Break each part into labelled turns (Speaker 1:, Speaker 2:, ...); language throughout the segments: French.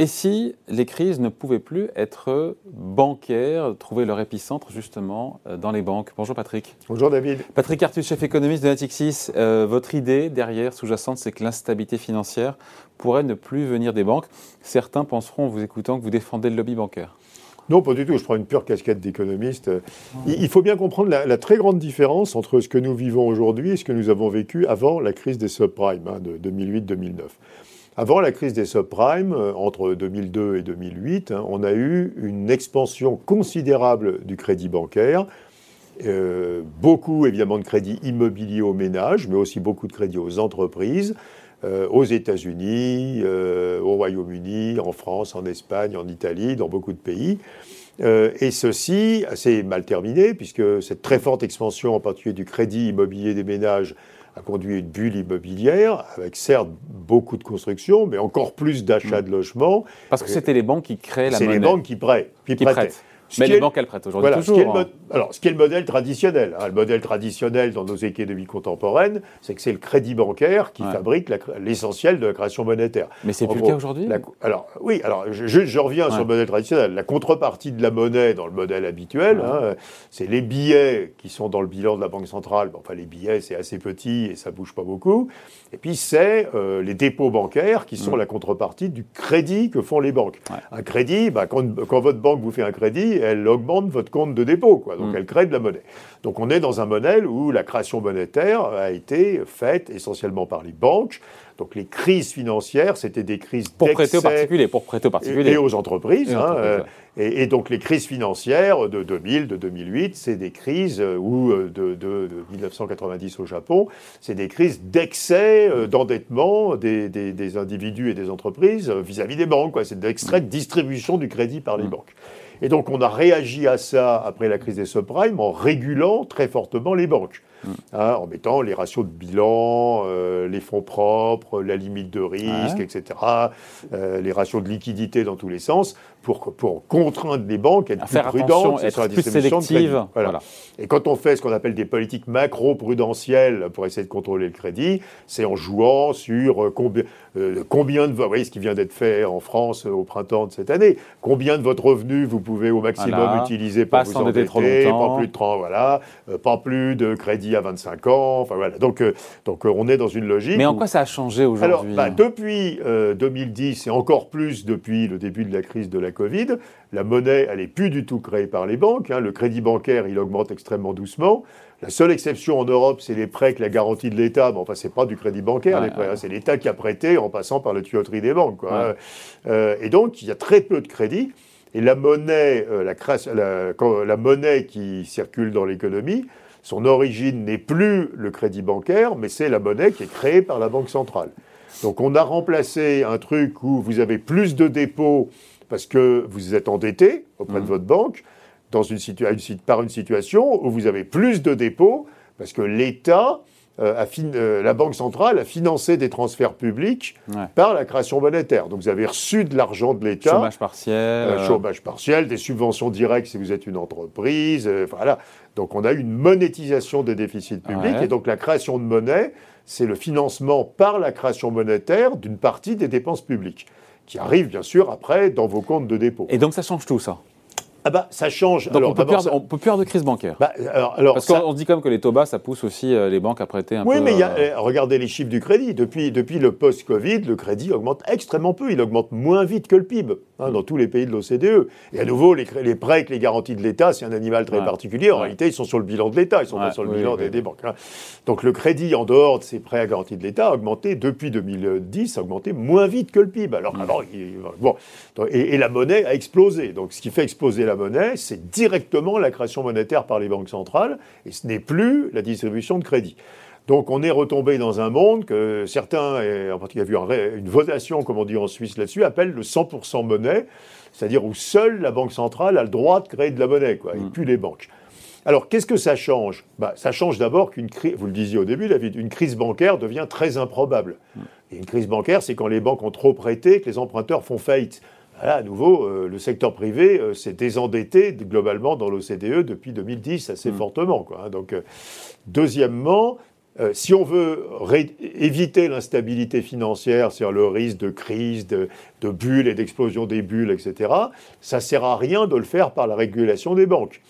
Speaker 1: Et si les crises ne pouvaient plus être bancaires, trouver leur épicentre justement euh, dans les banques? Bonjour Patrick.
Speaker 2: Bonjour David.
Speaker 1: Patrick Artus, chef économiste de Natixis. Euh, votre idée derrière, sous-jacente, c'est que l'instabilité financière pourrait ne plus venir des banques. Certains penseront en vous écoutant que vous défendez le lobby bancaire.
Speaker 2: Non, pas du tout. Je prends une pure casquette d'économiste. Il faut bien comprendre la, très grande différence entre ce que nous vivons aujourd'hui et ce que nous avons vécu avant la crise des subprimes hein, de 2008-2009. Avant la crise des subprimes, euh, entre 2002 et 2008, hein, on a eu une expansion considérable du crédit bancaire. Euh, beaucoup évidemment de crédits immobiliers aux ménages, mais aussi beaucoup de crédits aux entreprises, euh, aux États-Unis, au Royaume-Uni, en France, en Espagne, en Italie, dans beaucoup de pays. et ceci, assez mal terminé, puisque cette très forte expansion, en particulier du crédit immobilier des ménages, a conduit une bulle immobilière, avec certes beaucoup de construction, mais encore plus d'achats de logements.
Speaker 1: Parce que c'était les banques qui créaient la monnaie.
Speaker 2: C'est les banques qui prêtent.
Speaker 1: Qui, prêtent. Mais les banques, elles prêtent aujourd'hui toujours.
Speaker 2: Hein. Alors, ce qui est le modèle traditionnel. Hein, le modèle traditionnel dans nos économies contemporaines, c'est que c'est le crédit bancaire qui fabrique l'essentiel de la création monétaire.
Speaker 1: Mais c'est plus le cas aujourd'hui
Speaker 2: Alors, oui, alors je, reviens sur le modèle traditionnel. La contrepartie de la monnaie dans le modèle habituel, hein, c'est les billets qui sont dans le bilan de la Banque centrale. enfin, les billets, c'est assez petit et ça bouge pas beaucoup. Et puis, c'est euh, les dépôts bancaires qui sont mm. la contrepartie du crédit que font les banques. Un crédit, bah, quand, quand votre banque vous fait un crédit, elle augmente votre compte de dépôt, quoi. Donc mm. elle crée de la monnaie. Donc on est dans un modèle où la création monétaire a été faite essentiellement par les banques. Donc les crises financières, c'était des crises
Speaker 1: pour prêter aux particuliers, pour prêter aux particuliers
Speaker 2: et, aux entreprises. Hein, euh, et, donc les crises financières de 2000, de 2008, c'est des crises euh, ou euh, de, 1990 au Japon, c'est des crises d'excès d'endettement des, des, individus et des entreprises vis-à-vis des banques. C'est d'extrait de distribution du crédit par les mm. banques. Et donc on a réagi à ça après la crise des subprimes en régulant très fortement les banques, mm. hein, en mettant les ratios de bilan, euh, les fonds propres, la limite de risque, etc., euh, les ratios de liquidité dans tous les sens, pour, pour contraindre les banques à être plus prudentes
Speaker 1: sur la plus sélective.
Speaker 2: Voilà. Et quand on fait ce qu'on appelle des politiques macro-prudentielles pour essayer de contrôler le crédit, c'est en jouant sur euh, combien, combien de... Vous voyez ce qui vient d'être fait en France au printemps de cette année, combien de votre revenu vous pouvez au maximum utiliser pour vous endetter, trop longtemps. pas plus de 30, voilà, euh, pas plus de crédit à 25 ans, enfin voilà. Donc, euh, donc euh, on est dans une logique.
Speaker 1: Mais en quoi ça a changé aujourd'hui? Alors,
Speaker 2: bah, depuis 2010 et encore plus depuis le début de la crise de la Covid, la monnaie, elle n'est plus du tout créée par les banques. Hein. Le crédit bancaire, il augmente extrêmement doucement. La seule exception en Europe, c'est les prêts avec la garantie de l'État. Mais enfin, c'est pas du crédit bancaire, les prêts. Hein. C'est l'État qui a prêté en passant par la tuyauterie des banques. Quoi. et donc, il y a très peu de crédit. Et la monnaie, euh, la, la, monnaie qui circule dans l'économie, son origine n'est plus le crédit bancaire, mais c'est la monnaie qui est créée par la Banque centrale. Donc on a remplacé un truc où vous avez plus de dépôts parce que vous êtes endetté auprès de mmh. votre banque dans une par une situation où vous avez plus de dépôts parce que l'État euh, euh, la Banque centrale a financé des transferts publics par la création monétaire. Donc vous avez reçu de l'argent de l'État.
Speaker 1: Chômage partiel.
Speaker 2: Euh, chômage partiel, des subventions directes si vous êtes une entreprise. voilà. Donc on a une monétisation des déficits publics. Et donc la création de monnaie, c'est le financement par la création monétaire d'une partie des dépenses publiques, qui arrive bien sûr après dans vos comptes de dépôt.
Speaker 1: Et donc ça change tout ça?
Speaker 2: Ah bah, ça change.
Speaker 1: Donc on peut, plus avoir de crise bancaire. Bah, alors, Parce qu'on se dit comme que les taux bas, ça pousse aussi euh, les banques à prêter un
Speaker 2: peu.
Speaker 1: Oui,
Speaker 2: mais y a, euh, eh, regardez les chiffres du crédit. Depuis, depuis le post-Covid, le crédit augmente extrêmement peu. Il augmente moins vite que le PIB hein, dans tous les pays de l'OCDE. Et à nouveau, les, les prêts avec les garanties de l'État, c'est un animal très particulier. En réalité, ils sont sur le bilan de l'État, ils sont pas sur le bilan des, banques. Hein. Donc le crédit en dehors de ces prêts à garantie de l'État a augmenté depuis 2010, a augmenté moins vite que le PIB. Alors, mm. alors bon, et, et la monnaie a explosé. Donc ce qui fait exploser la monnaie, c'est directement la création monétaire par les banques centrales, et ce n'est plus la distribution de crédit. Donc on est retombé dans un monde que certains, et en particulier il y a eu une votation, comme on dit en Suisse là-dessus, appellent le 100% monnaie, c'est-à-dire où seule la Banque centrale a le droit de créer de la monnaie, quoi, et mm. plus les banques. Alors qu'est-ce que ça change? Bah, Ça change d'abord qu'une crise, vous le disiez au début David, une crise bancaire devient très improbable. Mm. Et une crise bancaire, c'est quand les banques ont trop prêté, que les emprunteurs font faillite. À nouveau, euh, le secteur privé euh, s'est désendetté globalement dans l'OCDE depuis 2010 assez mm. fortement. Quoi, hein. Donc, euh, deuxièmement, si on veut éviter l'instabilité financière, c'est-à-dire le risque de crise, de, bulles et d'explosion des bulles, etc., ça ne sert à rien de le faire par la régulation des banques.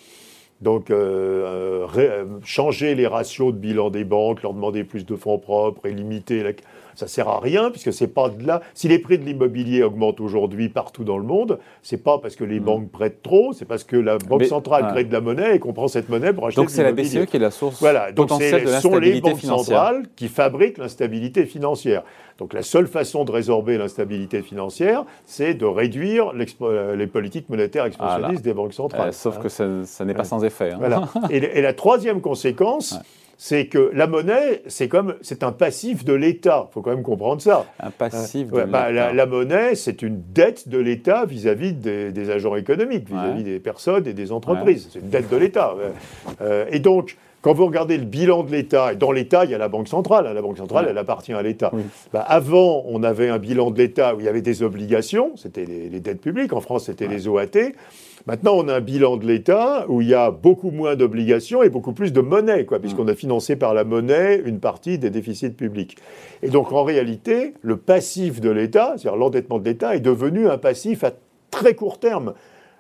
Speaker 2: Donc, euh, euh, changer les ratios de bilan des banques, leur demander plus de fonds propres et limiter la ça sert à rien puisque c'est pas de là. Si les prix de l'immobilier augmentent aujourd'hui partout dans le monde, c'est pas parce que les mm. banques prêtent trop, c'est parce que la banque centrale crée de la monnaie et qu'on prend cette monnaie pour acheter.
Speaker 1: Donc c'est la BCE qui est la source
Speaker 2: voilà,
Speaker 1: donc potentielle
Speaker 2: de
Speaker 1: sont
Speaker 2: les banques
Speaker 1: financière.
Speaker 2: centrales qui fabriquent l'instabilité financière. Donc la seule façon de résorber l'instabilité financière, c'est de réduire euh, les politiques monétaires expansionnistes des banques centrales. Euh,
Speaker 1: sauf hein. que ça, n'est pas sans effet. Hein.
Speaker 2: Voilà. et, la troisième conséquence, c'est que la monnaie, c'est comme c'est un passif de l'État. Il faut quand même comprendre ça.
Speaker 1: Un passif de
Speaker 2: bah,
Speaker 1: l'État.
Speaker 2: la, monnaie, c'est une dette de l'État vis-à-vis des, agents économiques, vis-à-vis des personnes et des entreprises. C'est une dette de l'État. Euh, et donc, quand vous regardez le bilan de l'État, et dans l'État, il y a la Banque centrale. Hein, la Banque centrale, elle appartient à l'État. Bah, avant, on avait un bilan de l'État où il y avait des obligations, c'était les, les, dettes publiques. En France, c'était les OAT. Maintenant, on a un bilan de l'État où il y a beaucoup moins d'obligations et beaucoup plus de monnaie, quoi, puisqu'on mm. a financé par la monnaie une partie des déficits publics. Et donc, en réalité, le passif de l'État, c'est-à-dire l'endettement de l'État, est devenu un passif à très court terme.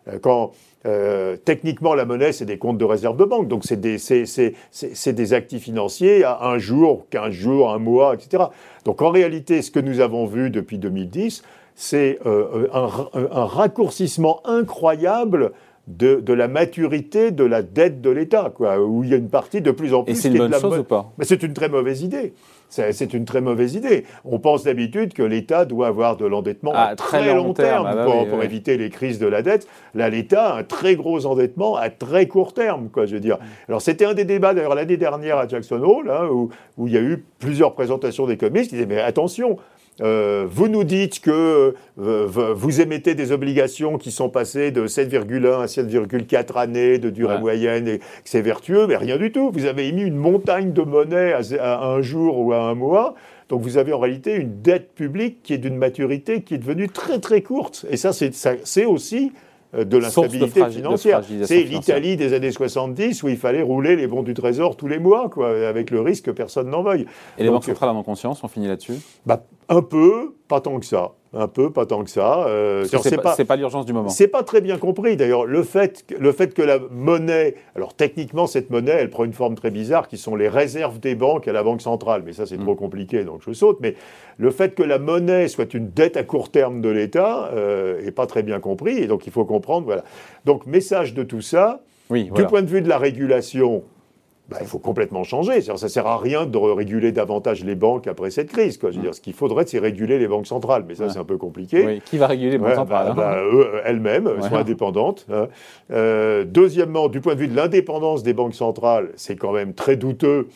Speaker 2: Euh, quand euh, techniquement, la monnaie, c'est des comptes de réserve de banque, donc c'est des, des, actifs financiers à un jour, quinze jours, un mois, etc. Donc en réalité, ce que nous avons vu depuis 2010, c'est euh, un, raccourcissement incroyable de, la maturité de la dette de l'État, où il y a une partie de plus en plus.
Speaker 1: Et c'est une bonne chose ou pas?
Speaker 2: Mais c'est une très mauvaise idée. C'est une très mauvaise idée. On pense d'habitude que l'État doit avoir de l'endettement à, très, long, terme, ah bah pour, éviter les crises de la dette. Là, l'État a un très gros endettement à très court terme, quoi, je veux dire. Alors, c'était un des débats, d'ailleurs, l'année dernière à Jackson Hole, hein, où, où, il y a eu plusieurs présentations d'économistes qui disaient, mais attention, euh, vous nous dites que euh, vous émettez des obligations qui sont passées de 7,1 à 7,4 années de durée moyenne et que c'est vertueux, mais rien du tout. Vous avez émis une montagne de monnaie à, un jour ou à un mois. Donc vous avez en réalité une dette publique qui est d'une maturité qui est devenue très très courte. Et ça, c'est aussi de l'instabilité financière. C'est l'Italie des années 70 où il fallait rouler les bons du Trésor tous les mois, quoi, avec le risque que personne n'en veuille.
Speaker 1: Et les banques centrales en ont conscience On finit là-dessus?
Speaker 2: Bah, Un peu, pas tant que ça un peu, pas tant que ça.
Speaker 1: Euh, c'est pas, pas l'urgence du moment.
Speaker 2: C'est pas très bien compris. D'ailleurs, le fait, le fait que la monnaie, alors techniquement, cette monnaie, elle prend une forme très bizarre, qui sont les réserves des banques à la banque centrale. Mais ça, c'est trop mm. compliqué, donc je saute. Mais le fait que la monnaie soit une dette à court terme de l'État euh, est pas très bien compris. Et donc, il faut comprendre. Voilà. Donc, message de tout ça. Oui, Du point de vue de la régulation, bah, il faut complètement changer. Ça ne sert à rien de réguler davantage les banques après cette crise. Quoi. Je veux dire, ce qu'il faudrait, c'est réguler les banques centrales. Mais ça, c'est un peu compliqué.
Speaker 1: Oui. Qui va réguler les banques centrales
Speaker 2: bah, hein bah, Elles-mêmes, elles sont indépendantes. Hein. Euh, deuxièmement, du point de vue de l'indépendance des banques centrales, c'est quand même très douteux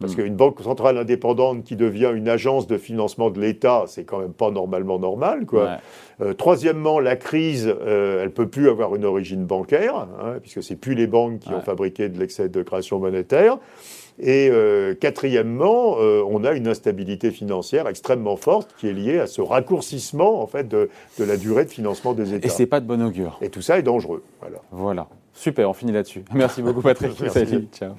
Speaker 2: parce hmm. qu'une banque centrale indépendante qui devient une agence de financement de l'État, c'est quand même pas normalement normal. Quoi. Euh, troisièmement, la crise, euh, elle peut plus avoir une origine bancaire, hein, puisque c'est plus les banques qui ont fabriqué de l'excès de création monétaire. Et euh, quatrièmement, on a une instabilité financière extrêmement forte qui est liée à ce raccourcissement en fait de, de la durée de financement des États.
Speaker 1: Et c'est pas de bon augure.
Speaker 2: Et tout ça est dangereux.
Speaker 1: Voilà. Voilà. Super, on finit là-dessus. Merci beaucoup Patrick. Salut. Ciao.